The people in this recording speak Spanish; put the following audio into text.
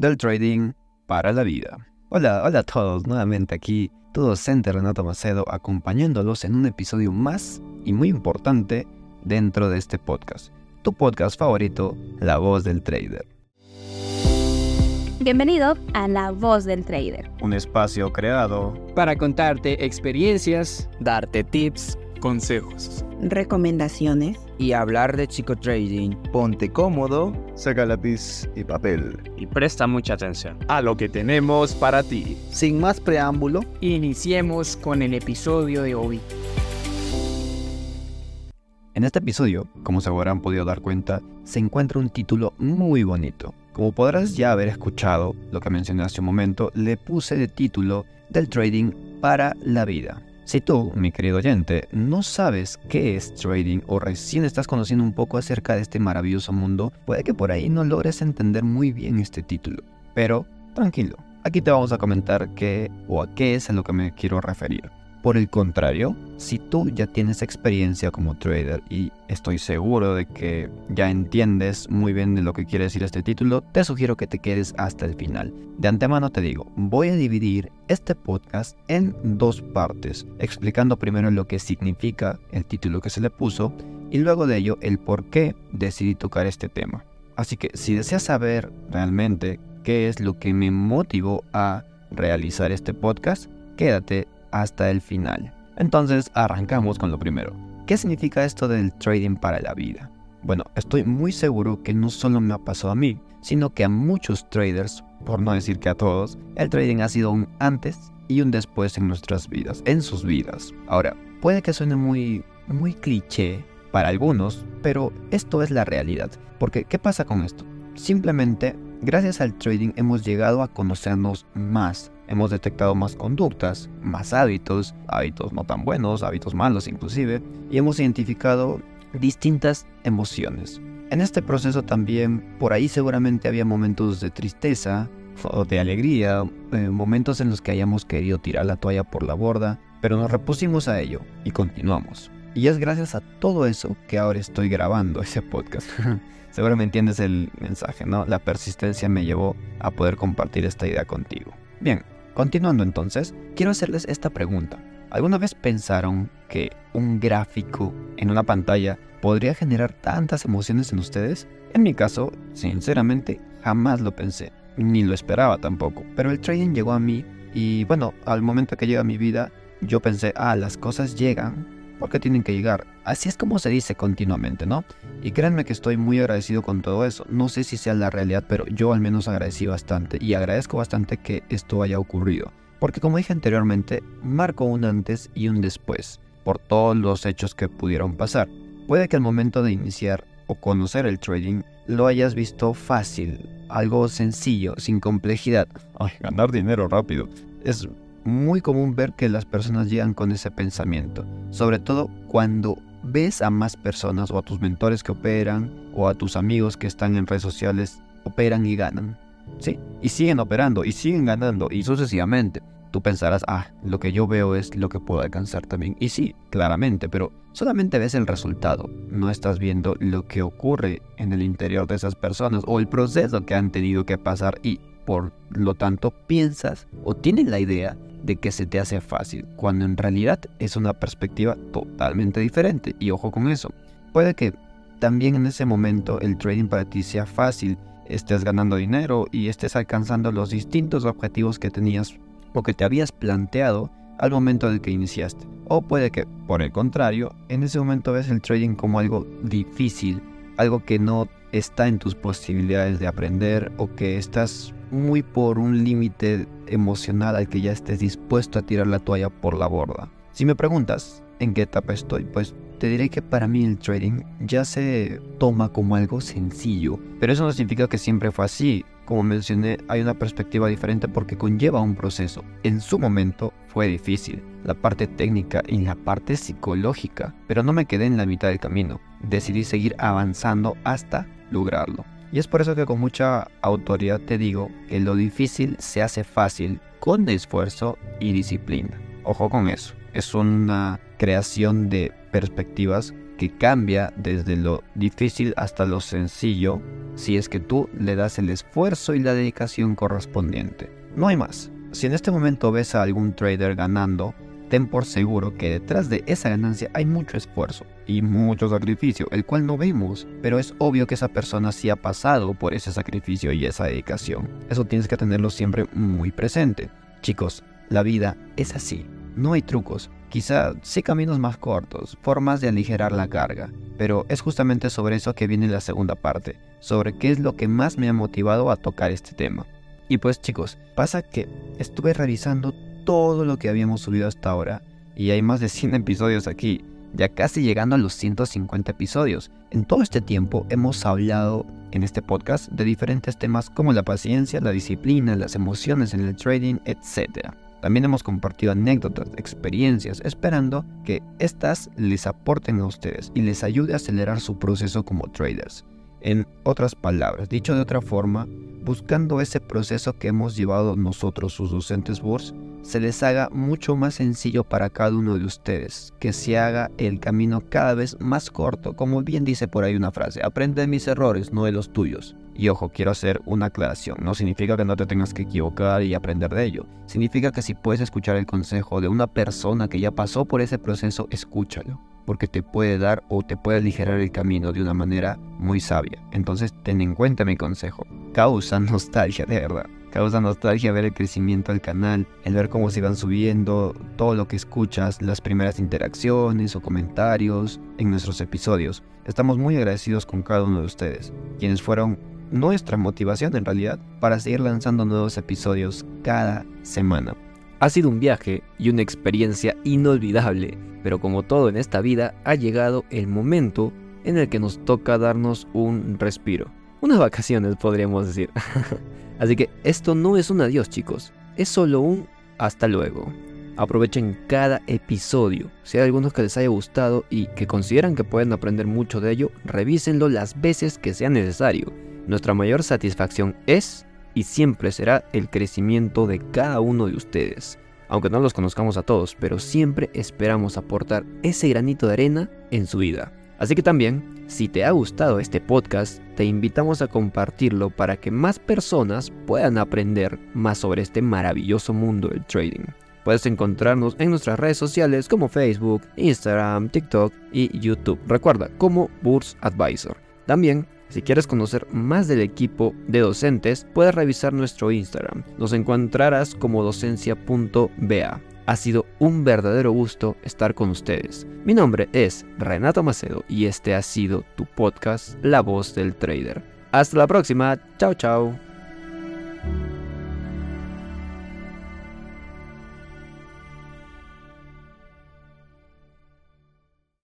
del trading para la vida. Hola, hola a todos, nuevamente aquí, todo docente Renato Macedo, acompañándolos en un episodio más y muy importante dentro de este podcast. Tu podcast favorito, La Voz del Trader. Bienvenido a La Voz del Trader. Un espacio creado para contarte experiencias, darte tips, consejos, recomendaciones y hablar de trading. Ponte cómodo, saca lápiz y papel y presta mucha atención a lo que tenemos para ti. Sin más preámbulo, iniciemos con el episodio de hoy. En este episodio, como se habrán podido dar cuenta, se encuentra un título muy bonito como podrás ya haber escuchado lo que mencioné hace un momento, le puse de título del trading para la vida. Si tú, mi querido oyente, no sabes qué es trading o recién estás conociendo un poco acerca de este maravilloso mundo, puede que por ahí no logres entender muy bien este título. Pero tranquilo, aquí te vamos a comentar qué o a qué es a lo que me quiero referir. Por el contrario, si tú ya tienes experiencia como trader y estoy seguro de que ya entiendes muy bien de lo que quiere decir este título, te sugiero que te quedes hasta el final. De antemano te digo, voy a dividir este podcast en dos partes, explicando primero lo que significa el título que se le puso y luego de ello el por qué decidí tocar este tema. Así que si deseas saber realmente qué es lo que me motivó a realizar este podcast, quédate hasta el final. Entonces arrancamos con lo primero. ¿Qué significa esto del trading para la vida? Bueno, estoy muy seguro que no solo me ha pasado a mí, sino que a muchos traders, por no decir que a todos, el trading ha sido un antes y un después en nuestras vidas, en sus vidas. Ahora, puede que suene muy, muy cliché para algunos, pero esto es la realidad. Porque, ¿qué pasa con esto? Simplemente, gracias al trading hemos llegado a conocernos más hemos detectado más conductas, más hábitos, hábitos no tan buenos, hábitos malos inclusive, y hemos identificado distintas emociones. En este proceso también, por ahí seguramente había momentos de tristeza o de alegría, eh, momentos en los que hayamos querido tirar la toalla por la borda, pero nos repusimos a ello y continuamos. Y es gracias a todo eso que ahora estoy grabando ese podcast. Seguramente entiendes el mensaje, ¿no? La persistencia me llevó a poder compartir esta idea contigo. Bien, Continuando entonces, quiero hacerles esta pregunta. ¿Alguna vez pensaron que un gráfico en una pantalla podría generar tantas emociones en ustedes? En mi caso, sinceramente, jamás lo pensé, ni lo esperaba tampoco. Pero el trading llegó a mí y bueno, al momento que llega a mi vida, yo pensé, ah, las cosas llegan porque tienen que llegar. Así es como se dice continuamente, ¿no? Y créanme que estoy muy agradecido con todo eso. No sé si sea la realidad, pero yo al menos agradecí bastante y agradezco bastante que esto haya ocurrido. Porque como dije anteriormente, marco un antes y un después por todos los hechos que pudieron pasar. Puede que al momento de iniciar o conocer el trading lo hayas visto fácil, algo sencillo, sin complejidad. Ay, ganar dinero rápido. Es muy común ver que las personas llegan con ese pensamiento, sobre todo cuando ves a más personas o a tus mentores que operan o a tus amigos que están en redes sociales operan y ganan. Sí, y siguen operando y siguen ganando y sucesivamente. Tú pensarás, ah, lo que yo veo es lo que puedo alcanzar también. Y sí, claramente, pero solamente ves el resultado. No estás viendo lo que ocurre en el interior de esas personas o el proceso que han tenido que pasar y por lo tanto piensas o tienes la idea de que se te hace fácil, cuando en realidad es una perspectiva totalmente diferente. Y ojo con eso, puede que también en ese momento el trading para ti sea fácil, estés ganando dinero y estés alcanzando los distintos objetivos que tenías o que te habías planteado al momento de que iniciaste. O puede que, por el contrario, en ese momento ves el trading como algo difícil, algo que no está en tus posibilidades de aprender o que estás muy por un límite emocional al que ya estés dispuesto a tirar la toalla por la borda. Si me preguntas en qué etapa estoy, pues te diré que para mí el trading ya se toma como algo sencillo, pero eso no significa que siempre fue así. Como mencioné, hay una perspectiva diferente porque conlleva un proceso. En su momento fue difícil, la parte técnica y la parte psicológica, pero no me quedé en la mitad del camino. Decidí seguir avanzando hasta lograrlo. Y es por eso que con mucha autoridad te digo que lo difícil se hace fácil con esfuerzo y disciplina. Ojo con eso. Es una creación de perspectivas que cambia desde lo difícil hasta lo sencillo si es que tú le das el esfuerzo y la dedicación correspondiente. No hay más. Si en este momento ves a algún trader ganando, ten por seguro que detrás de esa ganancia hay mucho esfuerzo y mucho sacrificio, el cual no vemos, pero es obvio que esa persona sí ha pasado por ese sacrificio y esa dedicación. Eso tienes que tenerlo siempre muy presente. Chicos, la vida es así, no hay trucos, quizá sí caminos más cortos, formas de aligerar la carga, pero es justamente sobre eso que viene la segunda parte, sobre qué es lo que más me ha motivado a tocar este tema. Y pues chicos, pasa que estuve revisando todo lo que habíamos subido hasta ahora y hay más de 100 episodios aquí, ya casi llegando a los 150 episodios. En todo este tiempo hemos hablado en este podcast de diferentes temas como la paciencia, la disciplina, las emociones en el trading, etc. También hemos compartido anécdotas, experiencias, esperando que estas les aporten a ustedes y les ayude a acelerar su proceso como traders. En otras palabras, dicho de otra forma, buscando ese proceso que hemos llevado nosotros, sus docentes BURS, se les haga mucho más sencillo para cada uno de ustedes, que se haga el camino cada vez más corto, como bien dice por ahí una frase, aprende de mis errores, no de los tuyos. Y ojo, quiero hacer una aclaración, no significa que no te tengas que equivocar y aprender de ello, significa que si puedes escuchar el consejo de una persona que ya pasó por ese proceso, escúchalo porque te puede dar o te puede aligerar el camino de una manera muy sabia. Entonces ten en cuenta mi consejo. Causa nostalgia, de verdad. Causa nostalgia ver el crecimiento del canal, el ver cómo se van subiendo, todo lo que escuchas, las primeras interacciones o comentarios en nuestros episodios. Estamos muy agradecidos con cada uno de ustedes, quienes fueron nuestra motivación en realidad para seguir lanzando nuevos episodios cada semana. Ha sido un viaje y una experiencia inolvidable, pero como todo en esta vida, ha llegado el momento en el que nos toca darnos un respiro. Unas vacaciones podríamos decir. Así que esto no es un adiós chicos, es solo un hasta luego. Aprovechen cada episodio. Si hay algunos que les haya gustado y que consideran que pueden aprender mucho de ello, revísenlo las veces que sea necesario. Nuestra mayor satisfacción es y siempre será el crecimiento de cada uno de ustedes. Aunque no los conozcamos a todos, pero siempre esperamos aportar ese granito de arena en su vida. Así que también, si te ha gustado este podcast, te invitamos a compartirlo para que más personas puedan aprender más sobre este maravilloso mundo del trading. Puedes encontrarnos en nuestras redes sociales como Facebook, Instagram, TikTok y YouTube. Recuerda, como Burs Advisor. También si quieres conocer más del equipo de docentes, puedes revisar nuestro Instagram. Nos encontrarás como docencia.ba. Ha sido un verdadero gusto estar con ustedes. Mi nombre es Renato Macedo y este ha sido tu podcast La Voz del Trader. Hasta la próxima. Chao, chao.